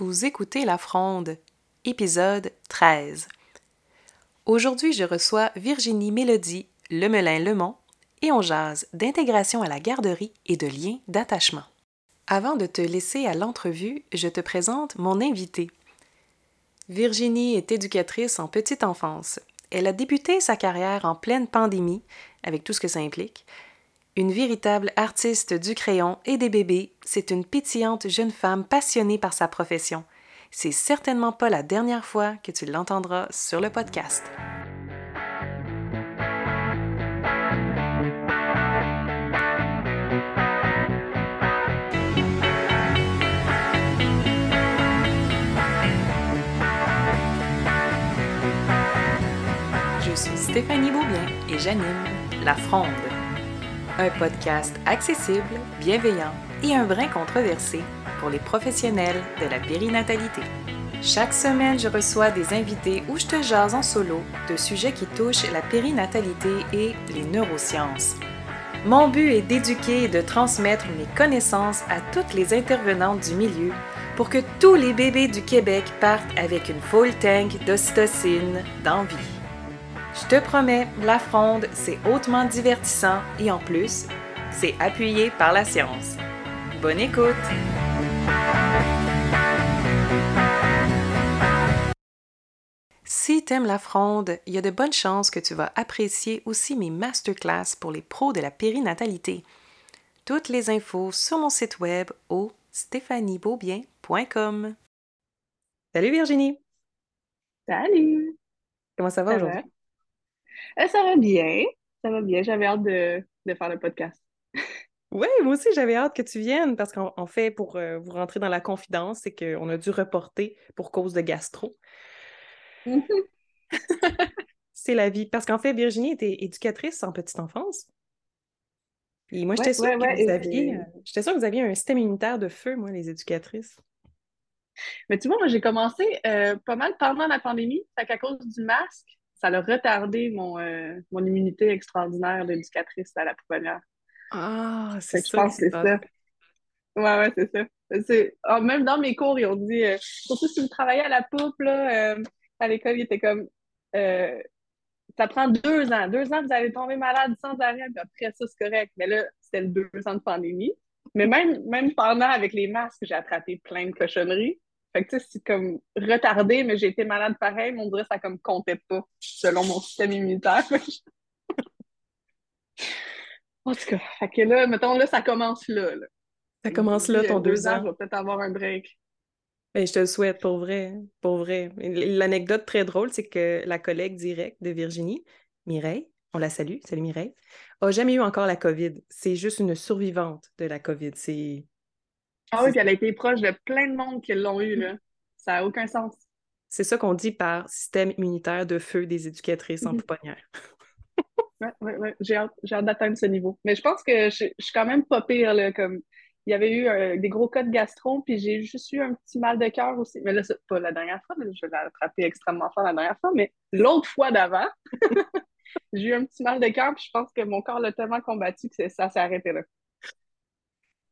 Vous écoutez La Fronde, épisode 13. Aujourd'hui, je reçois Virginie Mélodie Lemelin-Lemont et on jase d'intégration à la garderie et de liens d'attachement. Avant de te laisser à l'entrevue, je te présente mon invité. Virginie est éducatrice en petite enfance. Elle a débuté sa carrière en pleine pandémie, avec tout ce que ça implique, une véritable artiste du crayon et des bébés, c'est une pétillante jeune femme passionnée par sa profession. C'est certainement pas la dernière fois que tu l'entendras sur le podcast. Je suis Stéphanie Beaubien et j'anime La Fronde un podcast accessible, bienveillant et un brin controversé pour les professionnels de la périnatalité. Chaque semaine, je reçois des invités où je te jase en solo de sujets qui touchent la périnatalité et les neurosciences. Mon but est d'éduquer et de transmettre mes connaissances à toutes les intervenantes du milieu pour que tous les bébés du Québec partent avec une full tank d'ocytocine d'envie. Je te promets, la fronde, c'est hautement divertissant et en plus, c'est appuyé par la science. Bonne écoute! Si t'aimes la fronde, il y a de bonnes chances que tu vas apprécier aussi mes masterclass pour les pros de la périnatalité. Toutes les infos sur mon site web au stéphaniebeaubien.com. Salut Virginie! Salut! Comment ça va? aujourd'hui? Euh, ça va bien. Ça va bien. J'avais hâte de, faire le podcast. Oui, moi aussi, j'avais hâte que tu viennes parce qu'en fait, pour euh, vous rentrer dans la confidence, c'est qu'on a dû reporter pour cause de gastro. c'est la vie. Parce qu'en fait, Virginie était éducatrice en petite enfance. Et moi, j'étais sûre, que vous aviez, euh, j'étais sûre que vous aviez un système immunitaire de feu, moi, les éducatrices. Mais tu vois, moi, j'ai commencé pas mal pendant la pandémie. C'est qu'à cause du masque, ça a retardé mon, euh, mon immunité extraordinaire d'éducatrice à la pouponnière. Ah, c'est ça. Je pense que c'est ça. Ouais, ouais, c'est ça. Ah, même dans mes cours, ils ont dit, euh, surtout si vous travaillez à la poupe, là, euh, à l'école, ils étaient comme, ça prend deux ans. Deux ans, vous allez tomber malade sans arrêt, puis après ça, c'est correct. Mais là, c'était le deux ans de pandémie. Mais même, même pendant, avec les masques, j'ai attrapé plein de cochonneries. Fait que, tu sais, c'est comme retardé, mais j'ai été malade pareil, mais on dirait que ça comme comptait pas selon mon système immunitaire. en tout cas, fait que là, mettons, là, ça commence là. Ça commence là, ton deux ans. Je vais peut-être avoir un break. Ben, je te le souhaite, pour vrai. Pour vrai. L'anecdote très drôle, c'est que la collègue directe de Virginie, Mireille, on la salue, salut Mireille, a jamais eu encore la COVID. C'est juste une survivante de la COVID. C'est ah oui, puis elle a été proche de plein de monde qui l'ont eu, là. Ça n'a aucun sens. C'est ça qu'on dit par système immunitaire de feu des éducatrices en mhm. pouponnière. oui, oui, oui. J'ai hâte, d'atteindre ce niveau. Mais je pense que je, je, suis quand même pas pire, là, comme il y avait eu euh, des gros cas de gastro, puis j'ai juste eu un petit mal de cœur aussi. Mais là, c'est pas la dernière fois, je l'ai attrapé extrêmement fort la dernière fois, mais l'autre fois d'avant, j'ai eu un petit mal de cœur, puis je pense que mon corps l'a tellement combattu que ça s'est arrêté là.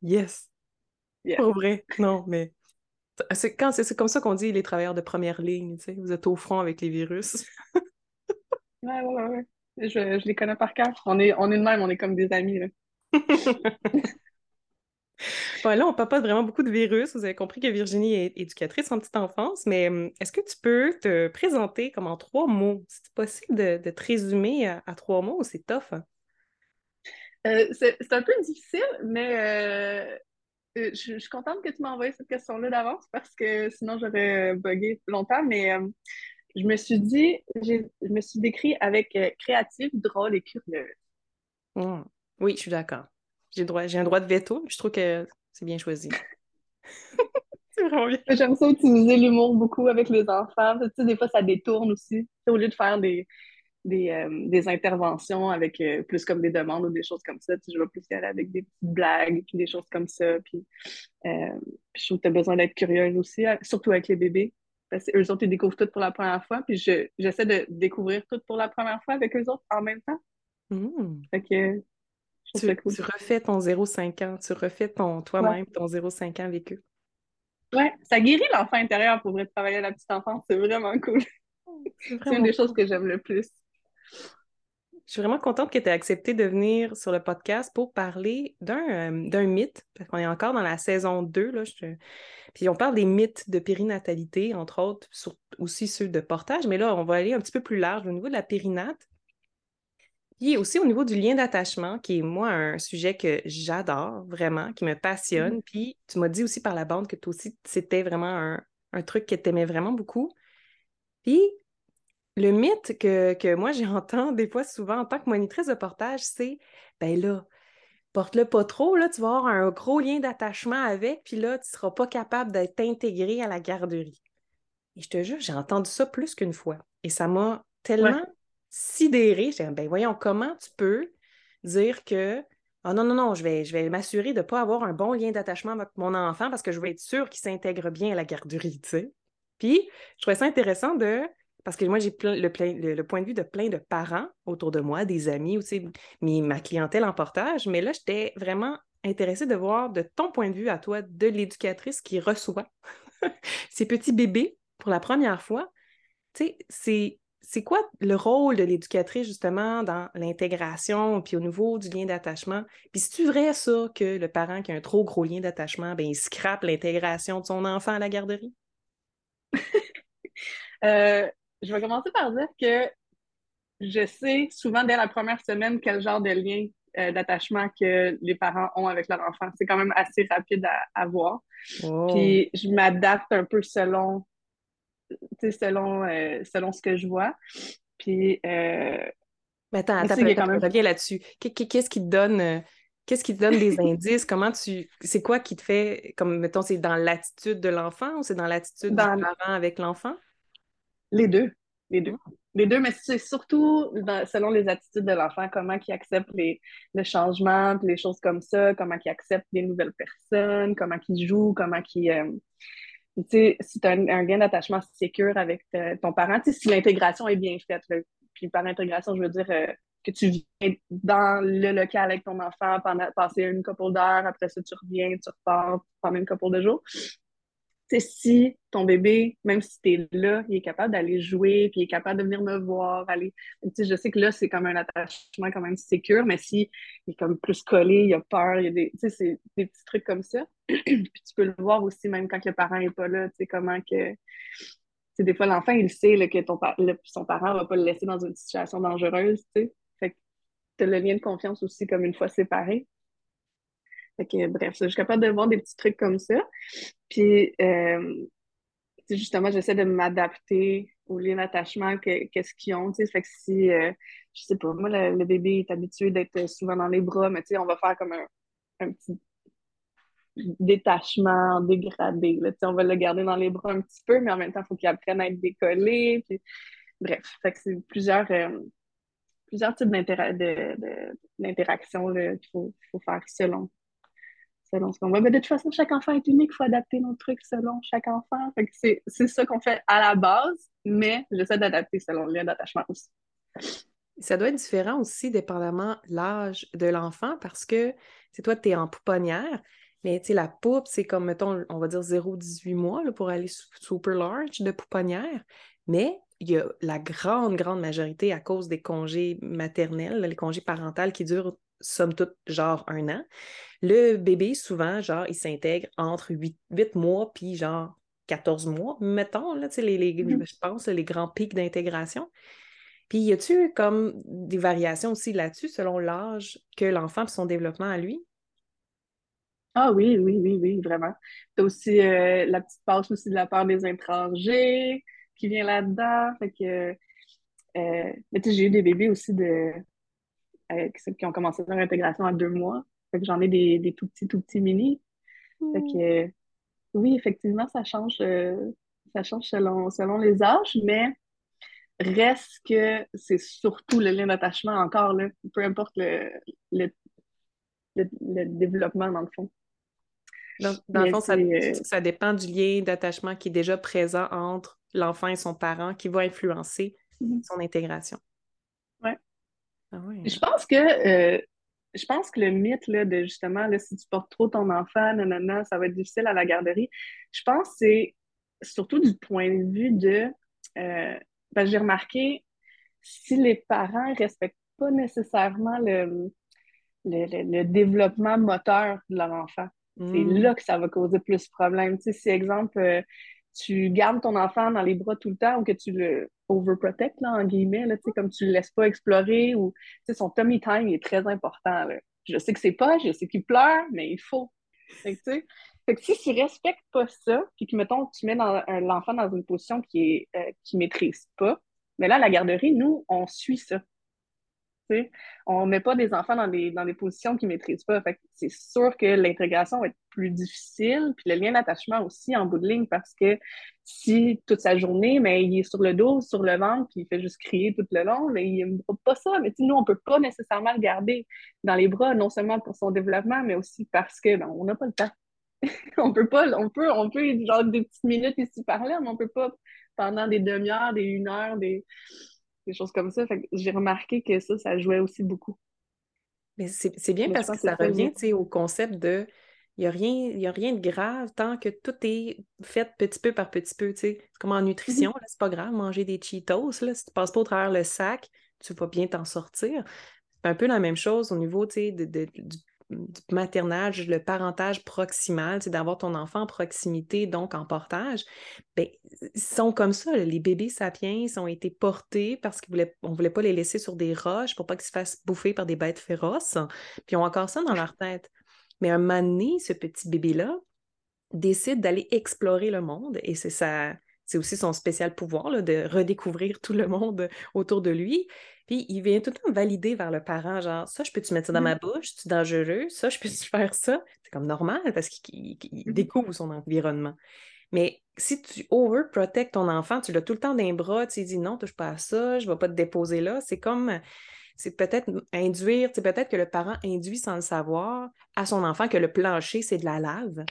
Yes. Pour vrai, non, mais c'est quand c'est comme ça qu'on dit les travailleurs de première ligne, tu sais, vous êtes au front avec les virus. ouais, ouais, ouais. Je, je, les connais par cœur. On est, on est de même, on est comme des amis. Là. bon, là, on ne parle pas vraiment beaucoup de virus. Vous avez compris que Virginie est éducatrice en petite enfance, mais hum, est-ce que tu peux te présenter comme en trois mots? C'est possible de, de, te résumer à, trois mots ou c'est tough? Hein? Euh, c'est un peu difficile, mais euh, euh, je, suis contente que tu m'as envoyé cette question-là d'avance parce que sinon j'aurais euh, bugué longtemps, mais euh, je me suis dit, je me suis décrit avec créative, drôle et curieuse. Mmh. Oui, je suis d'accord. J'ai un droit de veto, je trouve que c'est bien choisi. c'est vraiment bien. J'aime ça utiliser l'humour beaucoup avec les enfants. Tu sais, des fois, ça détourne aussi. Au lieu de faire des, euh, des, interventions avec euh, plus comme des demandes ou des choses comme ça. je vais plus y aller avec des petites blagues, puis des choses comme ça. Puis, euh, je trouve que tu as besoin d'être curieuse aussi, surtout avec les bébés. Parce qu'eux autres, ils découvrent tout pour la première fois. Puis j'essaie de découvrir tout pour la première fois avec eux autres en même temps. Mmh. Fait que, tu, refais ton 0,5 ans, tu refais ton toi-même, ton 0,5 ans avec eux. Ouais, ça guérit l'enfant intérieur pour vrai travailler à la petite enfance. C'est vraiment cool. C'est une des choses que j'aime le plus. Je suis vraiment contente que tu aies accepté de venir sur le podcast pour parler d'un euh, mythe, parce qu'on est encore dans la saison 2. Là, Puis on parle des mythes de périnatalité, entre autres, aussi ceux de portage, mais là, on va aller un petit peu plus large au niveau de la périnate. Puis aussi au niveau du lien d'attachement, qui est moi un sujet que j'adore vraiment, qui me passionne. Mm-hmm. Puis tu m'as dit aussi par la bande que toi aussi, c'était vraiment un, un truc que tu aimais vraiment beaucoup. Puis le mythe que, moi j'entends des fois souvent en tant que monitrice de portage, c'est ben là, porte-le pas trop, là, tu vas avoir un gros lien d'attachement avec, puis là, tu ne seras pas capable d'être intégré à la garderie. Et je te jure, j'ai entendu ça plus qu'une fois. Et ça m'a tellement sidéré. J'ai dit, ben voyons, comment tu peux dire que oh non, non, non, je vais, je vais m'assurer de ne pas avoir un bon lien d'attachement avec mon enfant parce que je veux être sûre qu'il s'intègre bien à la garderie, tu sais. Puis, je trouvais ça intéressant de parce que moi, j'ai le, le, point de vue de plein de parents autour de moi, des amis, aussi, ma clientèle en portage. Mais là, j'étais vraiment intéressée de voir de ton point de vue à toi, de l'éducatrice qui reçoit ces petits bébés pour la première fois. Tu sais, c'est quoi le rôle de l'éducatrice justement dans l'intégration puis au niveau du lien d'attachement? Puis c'est-tu vrai ça que le parent qui a un trop gros lien d'attachement, ben il scrape l'intégration de son enfant à la garderie? euh, je vais commencer par dire que je sais souvent dès la première semaine quel genre de lien euh, d'attachement que les parents ont avec leur enfant. C'est quand même assez rapide à, voir. Oh. Puis je m'adapte un peu selon, selon, euh, selon ce que je vois. Puis. Euh, Mais attends, attends, même... reviens là-dessus. Qu'est-ce qui te donne. Qu'est-ce qui te donne des indices? Comment tu. C'est quoi qui te fait. Comme, mettons, c'est dans l'attitude de l'enfant ou c'est dans l'attitude du parent avec l'enfant? Les deux. Les deux. Les deux, mais c'est surtout selon les attitudes de l'enfant, comment il accepte les, le changement, les choses comme ça, comment il accepte les nouvelles personnes, comment il joue, comment il. Euh, tu sais, si tu as un, gain d'attachement sécure avec ton parent, tu sais, si l'intégration est bien faite, puis par intégration, je veux dire euh, que tu viens dans le local avec ton enfant pendant passer une couple d'heures, après ça, tu reviens, tu repars pendant une couple de jours si ton bébé, même si tu es là, il est capable d'aller jouer, puis il est capable de venir me voir, aller. je sais que là, c'est comme un attachement quand même sécure, mais si il est comme plus collé, il a peur, il y a des, c'est des petits trucs comme ça. puis tu peux le voir aussi, même quand le parent n'est pas là, tu sais, comment que. c'est des fois, l'enfant, il sait que ton, son parent ne va pas le laisser dans une situation dangereuse, tu sais. Fait que tu as le lien de confiance aussi comme une fois séparé. Fait que, bref, je suis capable de voir des petits trucs comme ça. Puis, euh, justement, j'essaie de m'adapter au lien d'attachement, qu'est-ce qu'ils ont. Fait que si, euh, je sais pas, moi, le, bébé est habitué d'être souvent dans les bras, mais on va faire comme un, petit détachement dégradé. On va le garder dans les bras un petit peu, mais en même temps, il faut qu'il apprenne à être décollé. Puis... Bref, c'est plusieurs, euh, plusieurs types d'interaction qu'il faut, faut, faire selon Mais de toute façon, chaque enfant est unique, il faut adapter nos trucs selon chaque enfant. c'est, ça qu'on fait à la base, mais j'essaie d'adapter selon le lien d'attachement aussi. Ça doit être différent aussi, dépendamment l'âge de l'enfant, parce que c'est toi, tu es en pouponnière, mais tu la poupe, c'est comme, mettons, on va dire 0-18 mois pour aller super large de pouponnière. Mais il y a la grande, grande majorité à cause des congés maternels, les congés parentaux qui durent somme toute genre un an. Le bébé, souvent, genre, il s'intègre entre 8, mois puis genre 14 mois, mettons, là, les, les, mmh je pense, les grands pics d'intégration. Puis, y a-tu comme des variations aussi là-dessus selon l'âge que l'enfant et son développement à lui? Ah oui, oui, oui, oui, vraiment. Tu aussi euh, la petite passe aussi de la part des étrangers qui vient là-dedans. Fait que, euh, j'ai eu des bébés aussi de, euh, qui ont commencé leur intégration à deux mois. Fait que j'en ai des, des, tout petits, tout petits mini. Fait que, oui, effectivement, ça change, euh, ça change selon, selon les âges, mais reste que c'est surtout le lien d'attachement encore, là, peu importe le, le, le, développement, dans le fond. Dans, le fond, ça, euh, ça, dépend du lien d'attachement qui est déjà présent entre l'enfant et son parent qui va influencer mm-hmm. son intégration. Ah Je pense que euh, je pense que le mythe là, de justement, là, si tu portes trop ton enfant, nanana, ça va être difficile à la garderie, je pense que c'est surtout du point de vue de. Euh, ben, j'ai remarqué, si les parents ne respectent pas nécessairement le, le, développement moteur de leur enfant, c'est mm. là que ça va causer plus de problèmes. Tu sais, si, exemple, euh, tu gardes ton enfant dans les bras tout le temps ou que tu le overprotect, là, en guillemets, là, comme tu le laisses pas explorer ou son tummy time est très important. Je sais que c'est pas, je sais qu'il pleure, mais il faut. Fait que, fait que si tu respectes pas ça, puis que, mettons, tu mets l'enfant dans une position qui est euh, maîtrise pas, mais là, à la garderie, nous, on suit ça. On ne met pas des enfants dans des, dans des positions qu'ils ne maîtrisent pas. c'est sûr que l'intégration va être plus difficile, puis le lien d'attachement aussi en bout de ligne, parce que si toute sa journée, mais il est sur le dos, sur le ventre, puis il fait juste crier tout le long, mais il n'aime pas ça. Mais nous, on ne peut pas nécessairement le garder dans les bras, non seulement pour son développement, mais aussi parce que ben, on n'a pas le temps. on peut pas, on peut, on peut, genre des petites minutes ici par là, mais on peut pas pendant des demi-heures, des une heure, des des choses comme ça. j'ai remarqué que ça, ça jouait aussi beaucoup. Mais c'est bien parce que ça revient au concept de il n'y a, rien, a rien de grave tant que tout est fait petit peu par petit peu. C'est comme en nutrition, mm-hmm. c'est pas grave, manger des Cheetos. Là, si tu ne passes pas au travers le sac, tu vas bien t'en sortir. C'est un peu la même chose au niveau de, de, du du maternage, le parentage proximal, c'est d'avoir ton enfant en proximité, donc en portage, bien, ils sont comme ça. Les bébés sapiens ont été portés parce qu'on ne voulait pas les laisser sur des roches pour pas qu'ils se fassent bouffer par des bêtes féroces. Puis ils ont encore ça dans leur tête. Mais un moment donné, ce petit bébé-là décide d'aller explorer le monde et c'est ça. C'est aussi son spécial pouvoir de redécouvrir tout le monde autour de lui. Puis il vient tout le temps valider vers le parent, genre ça, je peux-tu mettre ça dans ma mmh. bouche, c'est dangereux, ça, je peux-tu faire ça? C'est comme normal parce qu'il mmh découvre son environnement. Mais si tu overprotectes ton enfant, tu l'as tout le temps dans les bras, tu lui dis non, touche pas à ça, je ne vais pas te déposer là, c'est comme c'est peut-être induire, c'est peut-être que le parent induit sans le savoir à son enfant que le plancher, c'est de la lave.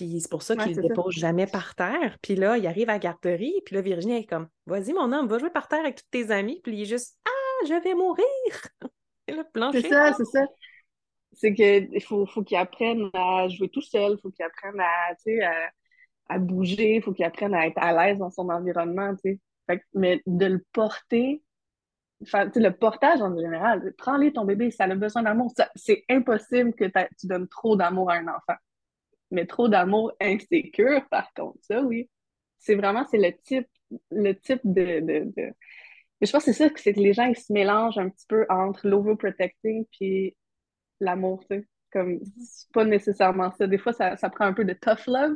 Puis c'est pour ça qu'il ne dépose jamais par terre. Puis là, il arrive à la garderie, puis là, Virginie est comme Vas-y, mon homme, va jouer par terre avec tous tes amis. Puis il est juste Ah, je vais mourir. C'est ça, c'est ça. C'est qu'il faut, faut qu'il apprenne à jouer tout seul, il faut qu'il apprenne à, à, à bouger, il faut qu'il apprenne à être à l'aise dans son environnement. Fait, mais de le porter, le portage en général, prends-les ton bébé, ça a besoin d'amour. C'est impossible que tu donnes trop d'amour à un enfant. Mais trop d'amour insécure, par contre, ça, oui. C'est vraiment, c'est le type, le type de, de mais je pense que c'est ça, c'est que les gens, ils se mélangent un petit peu entre l'overprotecting puis l'amour, tu sais. Comme, c'est pas nécessairement ça. Des fois, ça, ça prend un peu de tough love,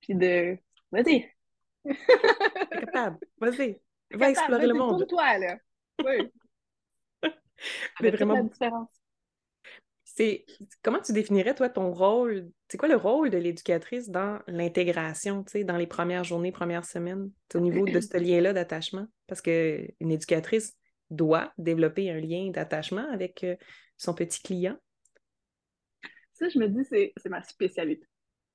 puis de, vas-y. Capable, vas-y. Va explorer le monde. Toi, là. Oui. C'est vraiment la différence. C'est comment tu définirais toi ton rôle? C'est quoi le rôle de l'éducatrice dans l'intégration, tu sais, dans les premières journées, premières semaines, au niveau de ce lien-là d'attachement? Parce que une éducatrice doit développer un lien d'attachement avec euh, son petit client. Ça, je me dis, c'est ma spécialité.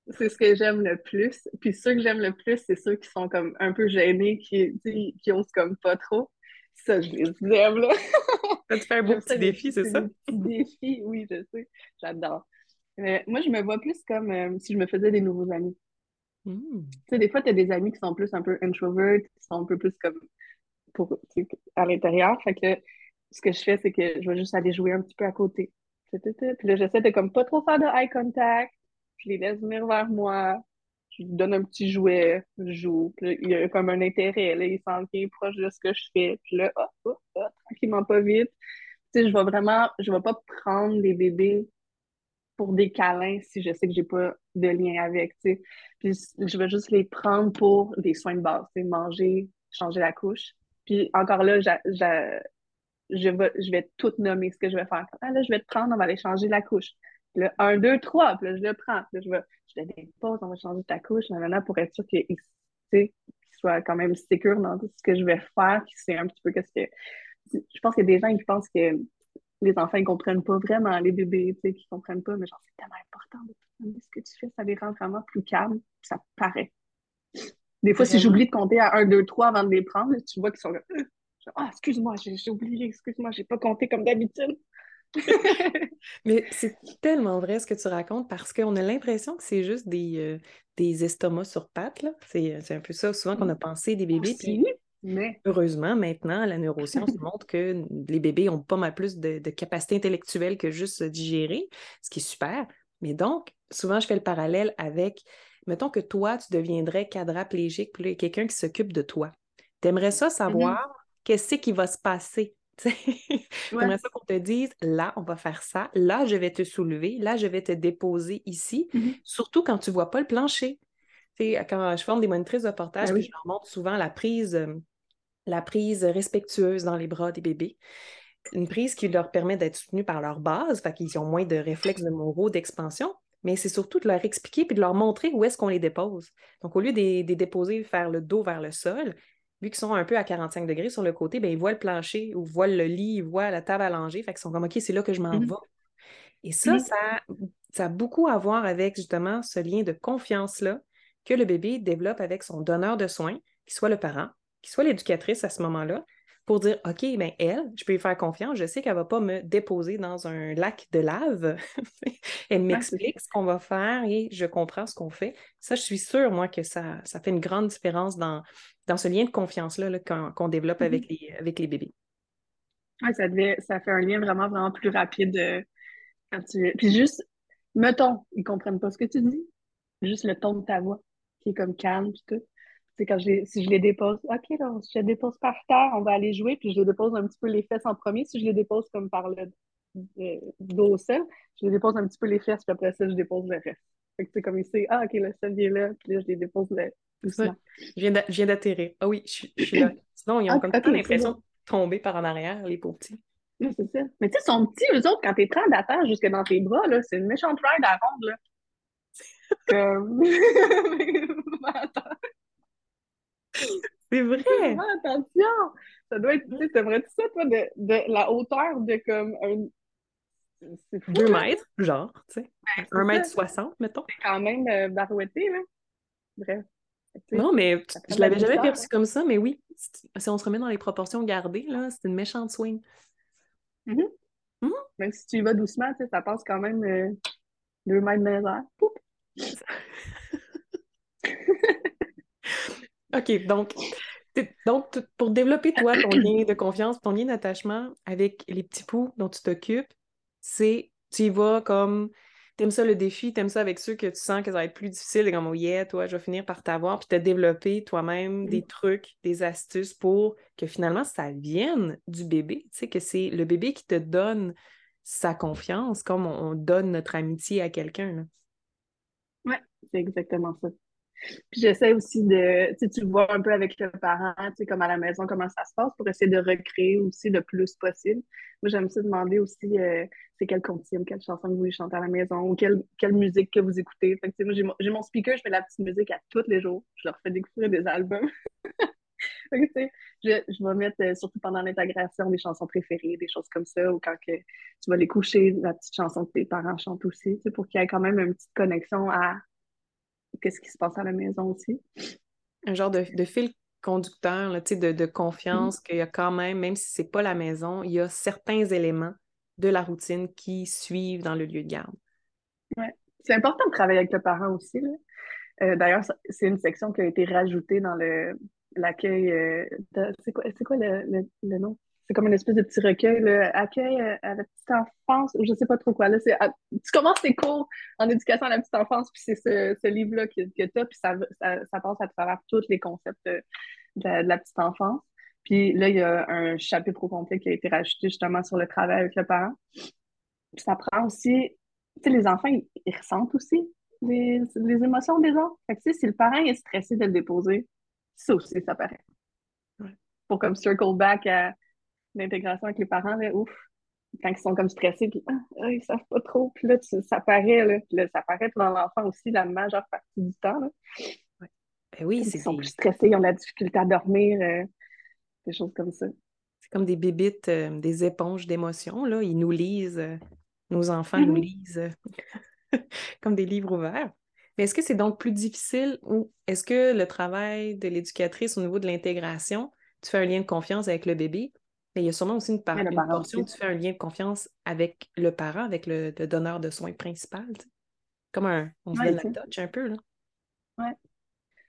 C'est ce que j'aime le plus. Puis ceux que j'aime le plus, c'est ceux qui sont comme un peu gênés, qui, qui osent comme pas trop. Ça, je les aime, là. Ça te fait un beau petit défi, c'est ça? Défi, oui, je sais. J'adore. Mais moi, je me vois plus comme euh, si je me faisais des nouveaux amis. Hmm. Tu sais, des fois, tu as des amis qui sont plus un peu introverts, qui sont un peu plus comme pour, à l'intérieur. Fait que ce que je fais, c'est que je vais juste aller jouer un petit peu à côté. Puis là, j'essaie de comme pas trop faire de eye contact. Je les laisse venir vers moi je lui donne un petit jouet, joue. Il y a comme un intérêt, là, il sent qu'il est proche de ce que je fais. Puis là, tranquillement, pas vite. Tu sais, je vais vraiment, je vais pas prendre les bébés pour des câlins si je sais que j'ai pas de lien avec, tu sais. Puis je vais juste les prendre pour des soins de base, tu sais, manger, changer la couche. Puis encore là, je, vais, je vais tout nommer ce que je vais faire. Ah là, je vais te prendre, on va aller changer la couche. Là, un, deux, trois, puis là, je le prends. Puis là, je vais, je te pause, on va changer ta couche, maintenant pour être sûr qu'il soit quand même sécure dans tout ce que je vais faire, puis c'est un petit peu qu'est-ce que. Je pense qu'il y a des gens qui pensent que les enfants ne comprennent pas vraiment, les bébés, tu sais, qui ne comprennent pas, mais genre, c'est tellement important de ce que tu fais, ça les rend vraiment plus calmes, ça paraît. Des fois, si j'oublie de compter à 1, 2, 3 avant de les prendre, tu vois qu'ils sont comme Ah, excuse-moi, j'ai oublié, excuse-moi, j'ai pas compté comme d'habitude. Mais c'est tellement vrai ce que tu racontes parce qu'on a l'impression que c'est juste des, euh, des estomacs sur pattes. C'est un peu ça souvent qu'on a pensé des bébés. Puis mais... heureusement, maintenant, la neuroscience montre que les bébés ont pas mal plus de, de capacité intellectuelle que juste digérer, ce qui est super. Mais donc, souvent, je fais le parallèle avec, mettons que toi, tu deviendrais quadraplégique, puis quelqu'un qui s'occupe de toi. Tu aimerais ça mm-hmm. savoir qu'est-ce qui va se passer? J'aimerais ça qu'on te dise, là, on va faire ça, là, je vais te soulever, là, je vais te déposer ici, mm-hmm. surtout quand tu ne vois pas le plancher. quand je forme des monitrices de portage, ben je leur montre souvent la prise, euh, la prise respectueuse dans les bras des bébés. Une prise qui leur permet d'être soutenus par leur base, fait qu'ils ont moins de réflexes de moraux, d'expansion, mais c'est surtout de leur expliquer puis de leur montrer où est-ce qu'on les dépose. Donc, au lieu de les déposer, faire le dos vers le sol, vu qu'ils sont un peu à 45 degrés sur le côté, bien, ils voient le plancher ou voient le lit, ils voient la table à langer. Fait qu'ils sont comme OK, c'est là que je m'en mmh vais. Et ça, mmh ça, ça a beaucoup à voir avec justement ce lien de confiance-là que le bébé développe avec son donneur de soins, qui soit le parent, qui soit l'éducatrice à ce moment-là, pour dire OK, bien, elle, je peux lui faire confiance, je sais qu'elle ne va pas me déposer dans un lac de lave. elle m'explique ce qu'on va faire et je comprends ce qu'on fait. Ça, je suis sûre, moi, que ça, ça fait une grande différence dans, dans ce lien de confiance-là qu'on développe avec, mm-hmm. les, avec les bébés. Oui, ça, ça fait un lien vraiment, vraiment plus rapide euh, quand tu. Puis juste, mettons, ils ne comprennent pas ce que tu dis, juste le ton de ta voix qui est comme calme, puis tout quand je si je les dépose, OK, là, si je les dépose par terre, on va aller jouer, puis je les dépose un petit peu les fesses en premier. Si je les dépose comme par le dos au sol, je les dépose un petit peu les fesses, puis après ça, je dépose le reste. Fait que, tu sais, comme ici, ah, OK, le sol est là, puis là, je les dépose le, doucement. Je viens d'atterrir. Ah oui, je, suis là. Sinon, ils ont ah, comme okay, l'impression de tomber par en arrière, les pauvres petits. Oui, c'est ça. Mais tu sais, ils sont petits, eux autres, quand t'es prends d'atteindre jusque dans tes bras, là, c'est une méchante ride à ronde, là. Comme... C'est vrai! attention! Ça doit être, tu sais, t'aimerais-tu ça, toi, de, de, la hauteur de comme un. Deux mètres, genre, tu sais. Ben, un mètre soixante, mettons. C'est quand même euh, barouetté, là. Bref. Non, mais je l'avais jamais perçu comme ça, mais oui, si on se remet dans les proportions gardées, là, c'est une méchante swing. Mm-hmm. Mm-hmm. Même si tu y vas doucement, tu sais, ça passe quand même euh, deux mètres de OK, donc, donc pour développer, toi, ton lien de confiance, ton lien d'attachement avec les petits poux dont tu t'occupes, c'est tu y vas comme t'aimes ça le défi, t'aimes ça avec ceux que tu sens que ça va être plus difficile, comme oh yeah, toi, je vais finir par t'avoir, puis te développer toi-même des trucs, des astuces pour que finalement ça vienne du bébé, tu sais, que c'est le bébé qui te donne sa confiance, comme on, donne notre amitié à quelqu'un. Oui, c'est exactement ça. Puis j'essaie aussi de, tu tu vois un peu avec le parent, tu sais, comme à la maison, comment ça se passe pour essayer de recréer aussi le plus possible. Moi, j'aime ça demander aussi, euh, c'est quelle comptine, quelle chanson que vous voulez chanter à la maison ou quelle, quelle musique que vous écoutez. Fait que, moi, j'ai mon, speaker, je fais la petite musique à tous les jours. Je leur fais découvrir des albums. fait que, je, je vais mettre, euh, surtout pendant l'intégration, des chansons préférées, des choses comme ça, ou quand que tu vas les coucher, la petite chanson que tes parents chantent aussi, pour qu'il y ait quand même une petite connexion à qu'est-ce qui se passe à la maison aussi. Un genre de, fil conducteur, là, de, de confiance, mm-hmm. qu'il y a quand même, même si c'est pas la maison, il y a certains éléments de la routine qui suivent dans le lieu de garde. Oui, c'est important de travailler avec le parent aussi. Euh, d'ailleurs, c'est une section qui a été rajoutée dans le l'accueil. Euh, c'est quoi, quoi le, le, nom? C'est comme une espèce de petit recueil, là, accueil euh, à la petite enfance, ou je sais pas trop quoi. Là, ah, tu commences tes cours en éducation à la petite enfance, puis c'est ce, livre-là que, que tu as, puis ça, ça, passe à travers tous les concepts de, la petite enfance. Puis là, il y a un chapitre au complet qui a été rajouté justement sur le travail avec le parent. Puis ça prend aussi, tu sais, les enfants, ils, ressentent aussi les, les, émotions des autres. Fait que, si le parent est stressé de le déposer, ça aussi, ça paraît. Pour comme circle back à l'intégration avec les parents, là, ouf, quand ils sont comme stressés, puis ah, ils savent pas trop, puis là, ça paraît, là, puis là, ça paraît dans l'enfant aussi la majeure partie du temps. Là. Ben oui, ils sont plus stressés, ils ont de la difficulté à dormir, euh, des choses comme ça. C'est comme des bébites, euh, des éponges d'émotions, là. Ils nous lisent, euh, nos enfants nous mm-hmm. lisent comme des livres ouverts. Mais est-ce que c'est donc plus difficile ou est-ce que le travail de l'éducatrice au niveau de l'intégration, tu fais un lien de confiance avec le bébé, Mais il y a sûrement aussi une, portion où tu fais un lien de confiance avec le parent, avec le, donneur de soins principal. Comme un, on se donne la touch un peu, là. Ouais.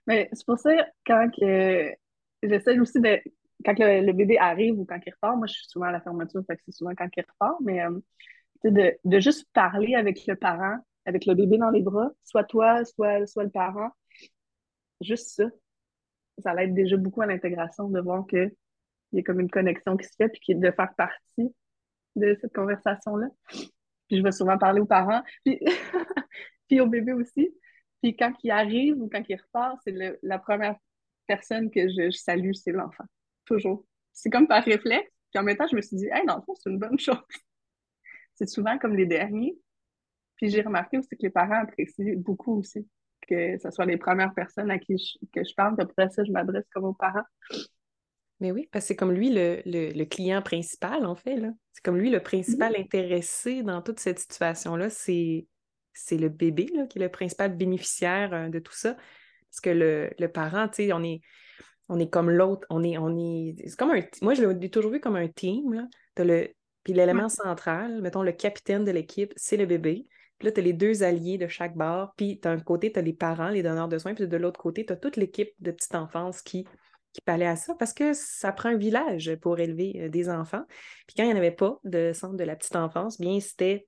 Mais c'est pour ça, quand que j'essaie aussi de. Quand le, bébé arrive ou quand il repart, moi je suis souvent à la fermeture, fait que c'est souvent quand il repart, mais euh, de, de, juste parler avec le parent, avec le bébé dans les bras, soit toi, soit, soit le parent, juste ça. Ça l'aide déjà beaucoup à l'intégration de voir qu'il y a comme une connexion qui se fait, puis de faire partie de cette conversation-là. Puis je vais souvent parler aux parents, puis, puis au bébé aussi. Puis quand il arrive ou quand il repart, c'est la première personne que je, salue, c'est l'enfant. Toujours. C'est comme par réflexe. Puis en même temps, je me suis dit, hey, dans le fond, c'est une bonne chose. c'est souvent comme les derniers. Puis j'ai remarqué aussi que les parents apprécient beaucoup aussi que ce soit les premières personnes à qui je, que je parle. Après ça, je m'adresse comme aux parents. Mais oui, parce que c'est comme lui le, client principal, en fait. C'est comme lui le principal mm-hmm. intéressé dans toute cette situation-là. C'est le bébé qui est le principal bénéficiaire euh, de tout ça. Parce que le, parent, tu sais, on est, on est comme l'autre, on est, on est. C'est comme un. Moi, je l'ai toujours vu comme un team. Là. le, puis l'élément central, mettons, le capitaine de l'équipe, c'est le bébé. Puis là, tu as les deux alliés de chaque bar. Puis d'un côté, tu as les parents, les donneurs de soins. Puis de l'autre côté, tu as toute l'équipe de petite enfance qui, qui parlait à ça parce que ça prend un village pour élever euh, des enfants. Puis quand il n'y en avait pas de centre de la petite enfance, bien, c'était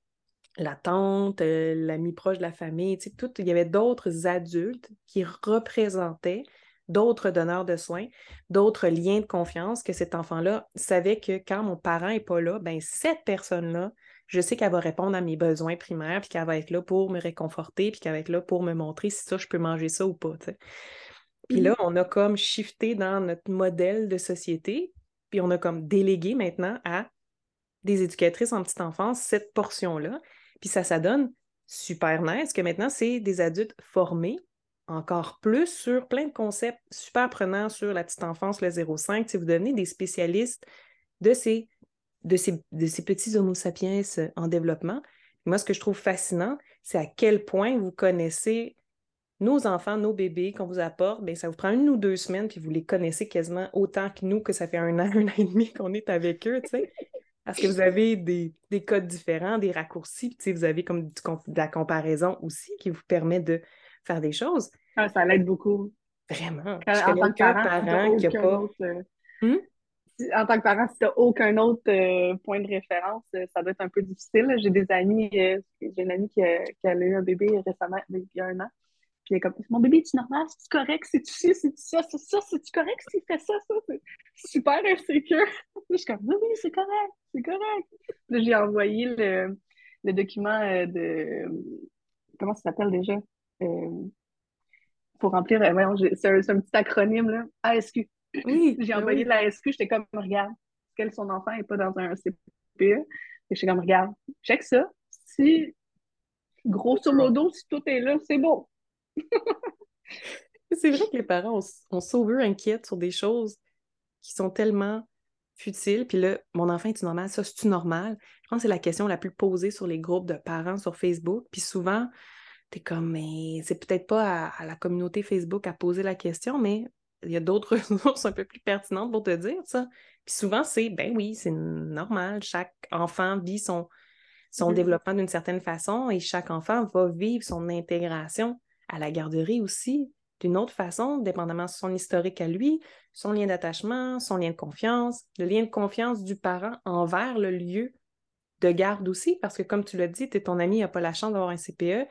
la tante, euh, l'ami proche de la famille, tout, il y avait d'autres adultes qui représentaient d'autres donneurs de soins, d'autres liens de confiance que cet enfant-là savait que quand mon parent n'est pas là, ben cette personne-là, je sais qu'elle va répondre à mes besoins primaires, puis qu'elle va être là pour me réconforter, puis qu'elle va être là pour me montrer si ça, je peux manger ça ou pas. Puis là, mmh on a comme shifté dans notre modèle de société, puis on a comme délégué maintenant à des éducatrices en petite enfance cette portion-là. Puis ça, ça donne super nice que maintenant, c'est des adultes formés encore plus sur plein de concepts super prenants sur la petite enfance, le 0,5. Si vous devenez des spécialistes de ces, de ces, de ces petits homo sapiens en développement. Moi, ce que je trouve fascinant, c'est à quel point vous connaissez nos enfants, nos bébés qu'on vous apporte. Bien, ça vous prend une ou deux semaines, puis vous les connaissez quasiment autant que nous, que ça fait un an, un an et demi qu'on est avec eux. tu sais. Parce que vous avez des, codes différents, des raccourcis, puis vous avez comme de la comparaison aussi qui vous permet de faire des choses. Ah, ça l'aide beaucoup. Vraiment. je connais aucun parent, qui n'a pas... Euh, hmm? En tant que parent, si tu n'as aucun autre euh, point de référence, euh, ça doit être un peu difficile. J'ai des amis, j'ai une amie qui a, qui a, eu un bébé récemment, il y a un an, puis comme, mon bébé, est normal? C'est correct? C'est-tu ci? C'est-tu ça? C'est ça? C'est-tu correct? S'il fait ça? ça? C'est super insécure. je suis comme, oui, oui, c'est correct. C'est correct. Là, j'ai envoyé le, le document euh, de. Comment ça s'appelle déjà? Euh, pour remplir. Euh, c'est un, un, petit acronyme, là. ASQ. Oui. j'ai ben envoyé de la ASQ. J'étais comme, regarde, quel son enfant n'est pas dans un CPE. Et j'étais comme, regarde, check ça. Si, grosso modo, si tout est là, c'est bon. C'est vrai que les parents ont, souvent inquiète sur des choses qui sont tellement futiles. Puis là, mon enfant est-tu normal? Ça, c'est-tu normal? Je pense que c'est la question la plus posée sur les groupes de parents sur Facebook. Puis souvent, t'es comme, mais c'est peut-être pas à, la communauté Facebook à poser la question, mais il y a d'autres ressources un peu plus pertinentes pour te dire ça. Puis souvent, c'est, ben oui, c'est normal. Chaque enfant vit son, son mm-hmm. développement d'une certaine façon et chaque enfant va vivre son intégration à la garderie aussi d'une autre façon, dépendamment de son historique à lui, son lien d'attachement, son lien de confiance, le lien de confiance du parent envers le lieu de garde aussi, parce que comme tu l'as dit, ton ami n'a pas la chance d'avoir un CPE,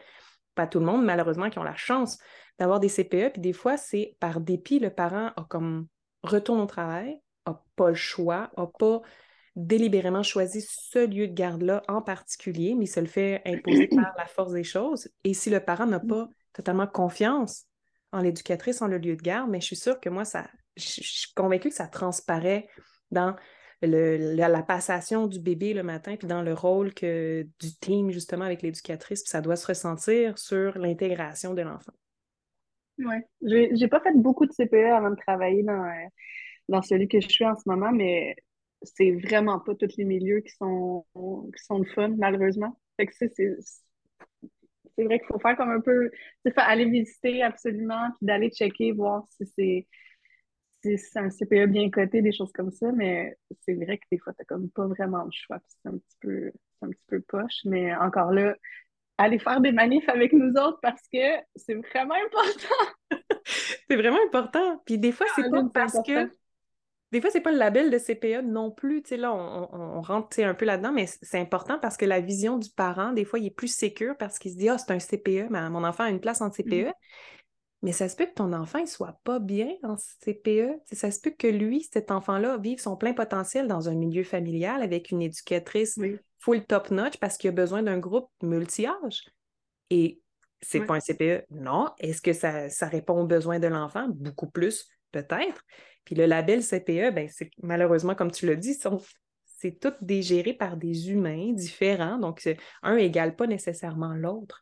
pas tout le monde malheureusement qui ont la chance d'avoir des CPE, puis des fois c'est par dépit, le parent a comme retourne au travail, n'a pas le choix, n'a pas délibérément choisi ce lieu de garde-là en particulier, mais il se le fait imposer par la force des choses. Et si le parent n'a pas totalement confiance en l'éducatrice, en le lieu de garde, mais je suis sûre que moi, ça, je, suis convaincue que ça transparaît dans la, passation du bébé le matin, puis dans le rôle que, du team, justement, avec l'éducatrice, puis ça doit se ressentir sur l'intégration de l'enfant. Oui. J'ai pas fait beaucoup de CPE avant de travailler dans, euh, dans celui que je suis en ce moment, mais c'est vraiment pas tous les milieux qui sont, qui sont fun, malheureusement. Fait que c'est c'est vrai qu'il faut faire comme un peu, aller visiter absolument, puis d'aller checker, voir si c'est c'est un CPE bien coté, des choses comme ça, mais c'est vrai que des fois, t'as comme pas vraiment le choix. C'est un petit peu, un petit peu poche, mais encore là, allez faire des manifs avec nous autres parce que c'est vraiment important. c'est vraiment important. Puis des fois, c'est ah, pas parce que des fois, c'est pas le label de CPE non plus. Tu sais, là, on, rentre un peu là-dedans, mais c'est important parce que la vision du parent, des fois, il est plus sécure parce qu'il se dit Ah, c'est un CPE, mais mon enfant a une place en CPE. Mm-hmm. Mais ça se peut que ton enfant ne soit pas bien ce CPE. ça se peut que lui, cet enfant-là, vive son plein potentiel dans un milieu familial avec une éducatrice full top-notch parce qu'il a besoin d'un groupe multi-âge. Et c'est pas un CPE. Non. Est-ce que ça, ça répond aux besoins de l'enfant? Beaucoup plus, peut-être. Puis le label CPE, ben, c'est malheureusement, comme tu l'as dit, c'est tout dégéré par des humains différents. Donc, un égale pas nécessairement l'autre.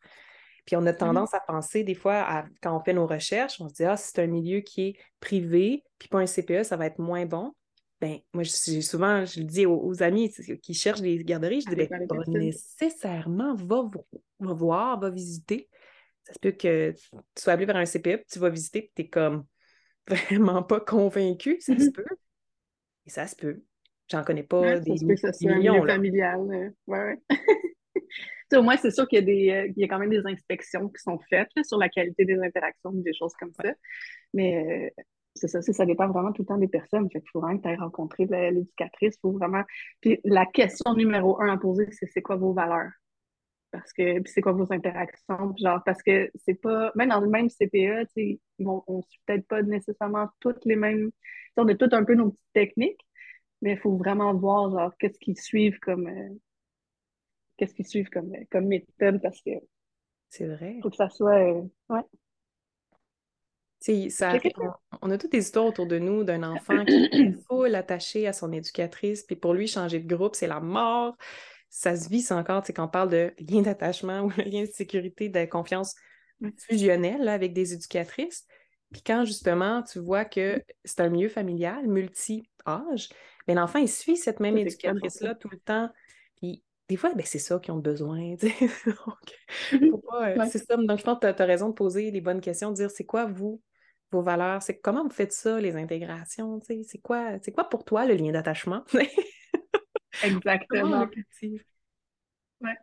Puis on a mmh tendance à penser des fois, quand on fait nos recherches, on se dit, ah, c'est un milieu qui est privé, puis pas un CPE, ça va être moins bon. Ben, moi, j'ai souvent, je le dis aux, amis qui cherchent des garderies, je dis, ben, pas nécessairement, va, va, voir, va visiter. Ça se peut que tu sois appelé vers un CPE, puis tu vas visiter, puis tu es comme vraiment pas convaincu, ça se mmh peut. Et ça se peut. J'en connais pas des, ça se peut que ça soit un milieu familial. Euh, ouais, ouais. au moins, c'est sûr qu'il y, a des, euh, il y a quand même des inspections qui sont faites sur la qualité des interactions, des choses comme ça. Mais euh, c'est ça, ça dépend vraiment tout le temps des personnes. Fait qu'il faut vraiment que tu aies rencontré l'éducatrice. Faut vraiment. Puis la question numéro un à poser, c'est c'est quoi vos valeurs? Parce que c'est quoi vos interactions? genre, parce que c'est pas. Même dans le même CPE, vont, on ne suit peut-être pas nécessairement toutes les mêmes. On a toutes un peu nos petites techniques, mais il faut vraiment voir genre qu'est-ce qu'ils suivent comme. Euh, qu'est-ce qu'ils suivent comme, comme méthode parce que. C'est vrai. faut que ça soit. Euh, ouais. Ça, on, a toutes des histoires autour de nous d'un enfant qui est full attaché à son éducatrice, puis pour lui, changer de groupe, c'est la mort. Ça se vit, c'est encore, quand on parle de lien d'attachement ou lien de sécurité, de confiance fusionnelle avec des éducatrices. Puis quand justement tu vois que c'est un milieu familial, multi-âge, mais l'enfant, il suit cette même éducatrice-là tout le temps. Puis des fois, ben, c'est ça qu'ils ont besoin. Donc, euh, c'est ça. Donc, je pense que tu as, raison de poser les bonnes questions, de dire c'est quoi, vous, vos valeurs? C'est comment vous faites ça, les intégrations? C'est quoi, quoi pour toi le lien d'attachement? Exactement. Ouais.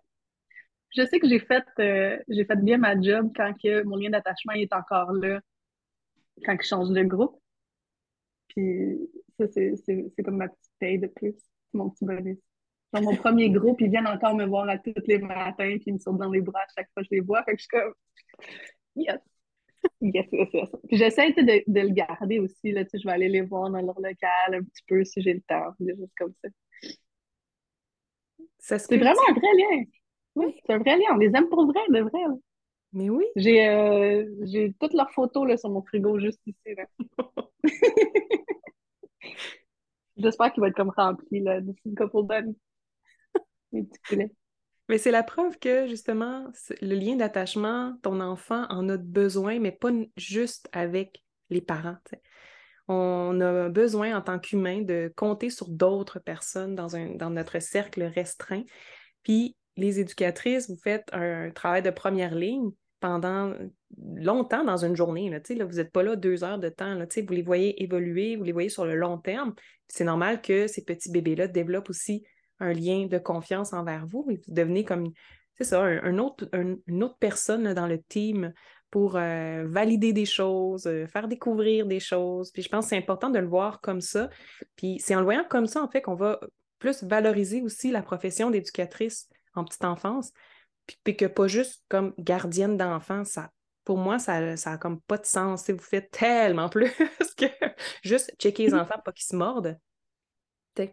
Je sais que j'ai fait, euh, j'ai fait bien ma job quand que mon lien d'attachement est encore là, quand je change de groupe. Puis ça, c'est comme ma petite paye de plus, mon petit bonus dans mon premier groupe, ils viennent encore me voir à tous les matins, puis ils me sautent dans les bras à chaque fois que je les vois. Fait que je suis comme, yes! Yes, yes, yes. Puis j'essaie de, de, le garder aussi. Là, je vais aller les voir dans leur local un petit peu si j'ai le temps, des choses comme ça. C'est vraiment un vrai lien. Oui, c'est un vrai lien. On les aime pour vrai, de vrai. Mais oui. J'ai euh, j'ai toutes leurs photos là, sur mon frigo juste ici. J'espère qu'il va être comme rempli là, d'ici une couple d'années. Mais c'est la preuve que, justement, le lien d'attachement, ton enfant en a besoin, mais pas juste avec les parents. On a besoin, en tant qu'humain, de compter sur d'autres personnes dans, notre cercle restreint. Puis, les éducatrices, vous faites un travail de première ligne pendant longtemps dans une journée. Là, vous n'êtes pas là deux heures de temps. Là, vous les voyez évoluer, vous les voyez sur le long terme. C'est normal que ces petits bébés-là développent aussi un lien de confiance envers vous vous devenez comme, c'est ça, une autre personne dans le team pour euh, valider des choses, euh, faire découvrir des choses. Puis je pense que c'est important de le voir comme ça. Puis c'est en le voyant comme ça, en fait, qu'on va plus valoriser aussi la profession d'éducatrice en petite enfance. Puis, que pas juste comme gardienne d'enfants, ça, pour moi, ça n'a comme pas de sens. Vous faites tellement plus que juste checker les enfants, pas qu'ils se mordent.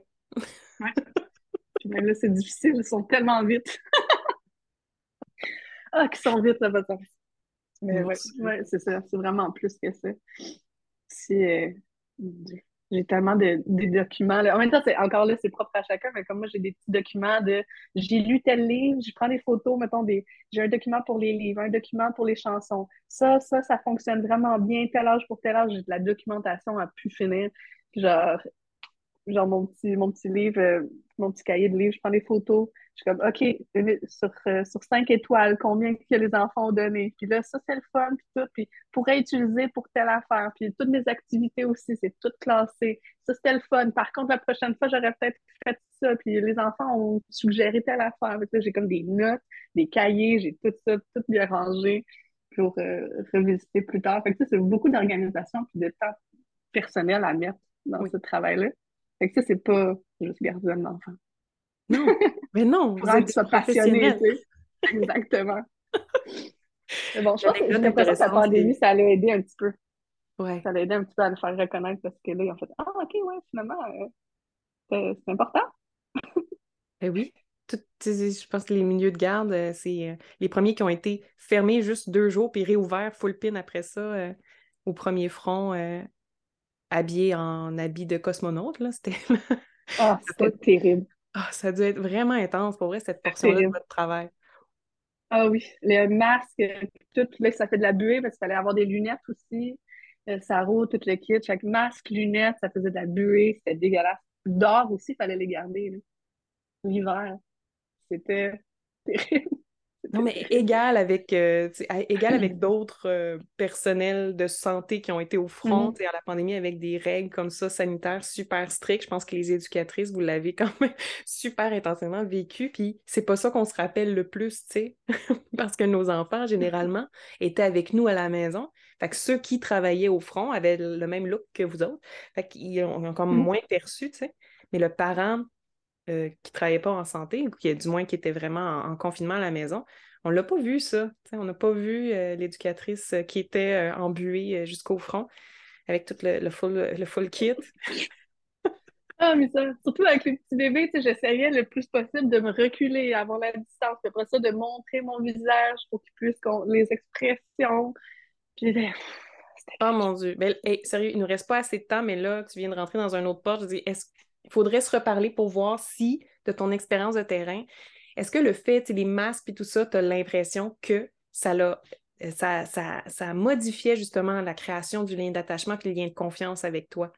Ouais. Là, c'est difficile, ils sont tellement vite. ah, qu'ils sont vite, là, pas Mais ouais, ouais c'est ça, c'est vraiment plus que ça. Si, euh, j'ai tellement de, documents. Là. En même temps, c'est, encore là, c'est propre à chacun, mais comme moi, j'ai des petits documents de j'ai lu tel livre, je prends des photos, mettons, des, j'ai un document pour les livres, un document pour les chansons. Ça, ça, ça fonctionne vraiment bien, tel âge pour tel âge, j'ai de la documentation à pu finir. Genre, genre mon petit, mon petit livre, euh, mon petit cahier de livre, je prends des photos. Je suis comme, OK, sur, euh, sur cinq étoiles, combien que les enfants ont donné? Puis là, ça, c'est le fun, puis tout. Puis pourrait utiliser pour telle affaire. Puis toutes mes activités aussi, c'est tout classé. Ça, c'était le fun. Par contre, la prochaine fois, j'aurais peut-être fait ça. Puis les enfants ont suggéré telle affaire. j'ai comme des notes, des cahiers, j'ai tout ça, tout bien rangé pour euh, revisiter plus tard. Fait que c'est beaucoup d'organisation puis de temps personnel à mettre dans ce travail-là. Fait que ça, c'est pas juste gardienne d'enfant. Non, mais non, vous êtes que passionné, tu sais. Exactement. mais bon, je pense que la pandémie, ça l'a aidé un petit peu. Ouais. Ça l'a aidé un petit peu à le faire reconnaître parce que là, ils ont fait Ah, OK, ouais, finalement, euh, c'est important. eh oui. je pense que les milieux de garde, euh, c'est euh, les premiers qui ont été fermés juste deux jours puis réouverts full pin après ça au premier front habillé en habit de cosmonaute. Là. C'était... Ah, c'était terrible. Ah, ça a dû être vraiment intense pour vrai, cette portion-là de votre travail. Ah oui, les masques, tout, là, ça fait de la buée parce qu'il fallait avoir des lunettes aussi. Euh, ça roule tout le kit. Chaque masque, lunettes, ça faisait de la buée, c'était dégueulasse. D'or aussi, il fallait les garder. L'hiver, c'était terrible. Non, mais égal avec, euh, égal avec d'autres euh, personnels de santé qui ont été au front mm-hmm. à la pandémie avec des règles comme ça sanitaires super strictes. Je pense que les éducatrices, vous l'avez quand même super intensément vécu. Puis c'est pas ça qu'on se rappelle le plus, tu sais, parce que nos enfants, généralement, étaient avec nous à la maison. Fait que ceux qui travaillaient au front avaient le même look que vous autres. Fait qu'ils ont encore mm. moins perçu, tu sais. Mais le parent euh, qui ne travaillait pas en santé, ou qui, du moins qui était vraiment en, confinement à la maison. On ne l'a pas vu, ça. on n'a pas vu euh, l'éducatrice euh, qui était embuée jusqu'au front avec tout le, full, le full kit. Ah, mais ça, surtout avec les petits bébés, j'essayais le plus possible de me reculer, avoir la distance, puis après ça, de montrer mon visage pour qu'ils puissent les expressions. Puis, oh mon Dieu. Ben, sérieux, il ne nous reste pas assez de temps, mais là, tu viens de rentrer dans un autre port. Je dis, est-ce il faudrait se reparler pour voir si, de ton expérience de terrain, est-ce que le fait, les masques et tout ça, tu as l'impression que ça l'a ça, ça, ça, modifiait justement la création du lien d'attachement et le lien de confiance avec toi?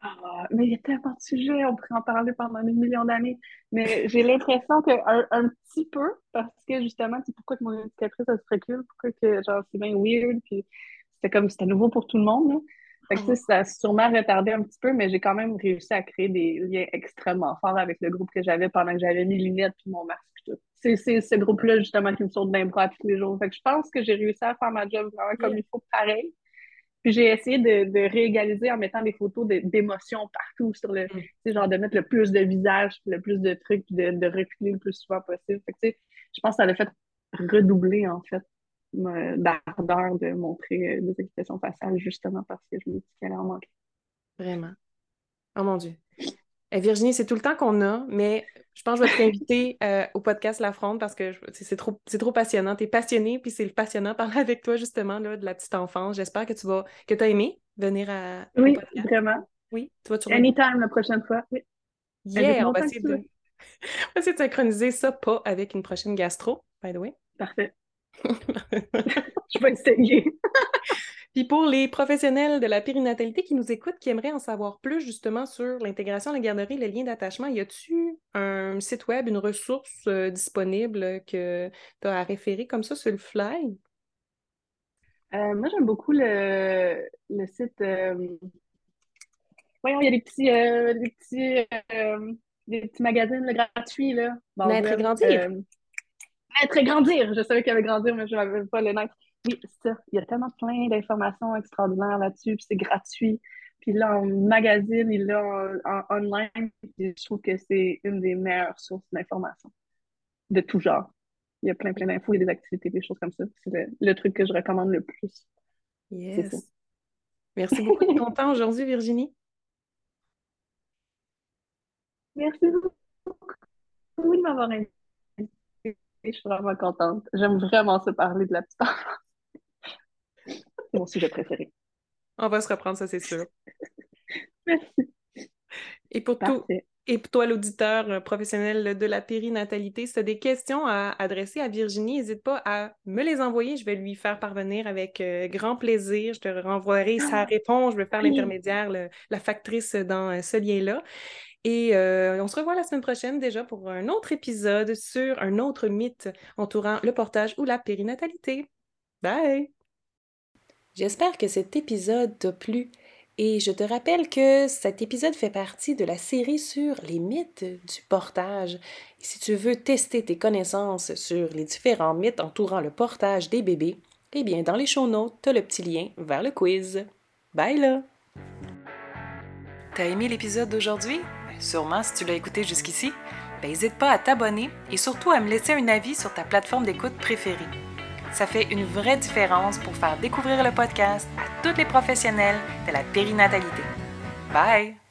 Ah, mais il y a tellement de sujets, on pourrait en parler pendant des millions d'années. Mais j'ai l'impression qu'un un petit peu, parce que justement, c'est pourquoi que mon éducatrice, elle se recule, pourquoi que genre c'est bien weird, puis c'était comme c'était nouveau pour tout le monde. Fait que, ça a sûrement retardé un petit peu, mais j'ai quand même réussi à créer des liens extrêmement forts avec le groupe que j'avais pendant que j'avais mes lunettes puis mon masque. C'est ce groupe-là, justement, qui me saute d'un bras tous les jours. Fait que je pense que j'ai réussi à faire ma job vraiment comme il faut, pareil. Puis j'ai essayé de, de, réégaliser en mettant des photos d'émotions partout sur le, mm. genre de mettre le plus de visages, le plus de trucs, de, de reculer le plus souvent possible. Fait que, je pense que ça l'a fait redoubler, en fait, d'ardeur de montrer euh, des expressions faciales justement parce que je me dis qu'elle en manque. Vraiment. Oh mon Dieu. Eh, Virginie, c'est tout le temps qu'on a, mais je pense que je vais t'inviter euh, au podcast La Fronde parce que c'est trop, trop passionnant. Tu es passionnée, puis c'est passionnant parler avec toi justement là, de la petite enfance. J'espère que tu vas que tu as aimé venir à. Oui, vraiment. Oui, tu vas Anytime la prochaine fois. Oui. Yeah, on va, essayer de... on va essayer de synchroniser ça, pas avec une prochaine gastro, by the way. Parfait. je vais essayer. Puis pour les professionnels de la périnatalité qui nous écoutent, qui aimeraient en savoir plus justement sur l'intégration à la garderie, le lien d'attachement, y a-tu un site web, une ressource euh, disponible que tu as à référer comme ça sur le fly? Euh, moi, j'aime beaucoup le, site. Euh, voyons, il y a des petits, des petits, des petits magazines gratuits. Là. Grandir. Naître et grandir. Je savais qu'il y avait grandir, mais je n'avais pas le naître. Oui, c'est ça. Il y a tellement plein d'informations extraordinaires là-dessus, puis c'est gratuit. Puis là, en magazine, il est en, online, je trouve que c'est une des meilleures sources d'informations de tout genre. Il y a plein, plein d'infos et des activités, des choses comme ça. C'est le, truc que je recommande le plus. Yes. Merci beaucoup de ton temps aujourd'hui, Virginie. Merci beaucoup de m'avoir invité. Je suis vraiment contente. J'aime vraiment se parler de la petite enfance. C'est mon sujet préféré. On va se reprendre, ça, c'est sûr. Merci. Et pour, tout, Et toi, l'auditeur professionnel de la périnatalité, si tu as des questions à adresser à Virginie, n'hésite pas à me les envoyer. Je vais lui faire parvenir avec euh, grand plaisir. Je te renvoierai sa ah! réponse. Je vais faire l'intermédiaire, la factrice dans euh, ce lien-là. Et on se revoit la semaine prochaine déjà pour un autre épisode sur un autre mythe entourant le portage ou la périnatalité. Bye! J'espère que cet épisode t'a plu. Et je te rappelle que cet épisode fait partie de la série sur les mythes du portage. Et si tu veux tester tes connaissances sur les différents mythes entourant le portage des bébés, eh bien, dans les show notes, tu as le petit lien vers le quiz. Bye là! T'as aimé l'épisode d'aujourd'hui? Ben, sûrement si tu l'as écouté jusqu'ici. N'hésite pas à t'abonner et surtout à me laisser un avis sur ta plateforme d'écoute préférée. Ça fait une vraie différence pour faire découvrir le podcast à tous les professionnels de la périnatalité. Bye!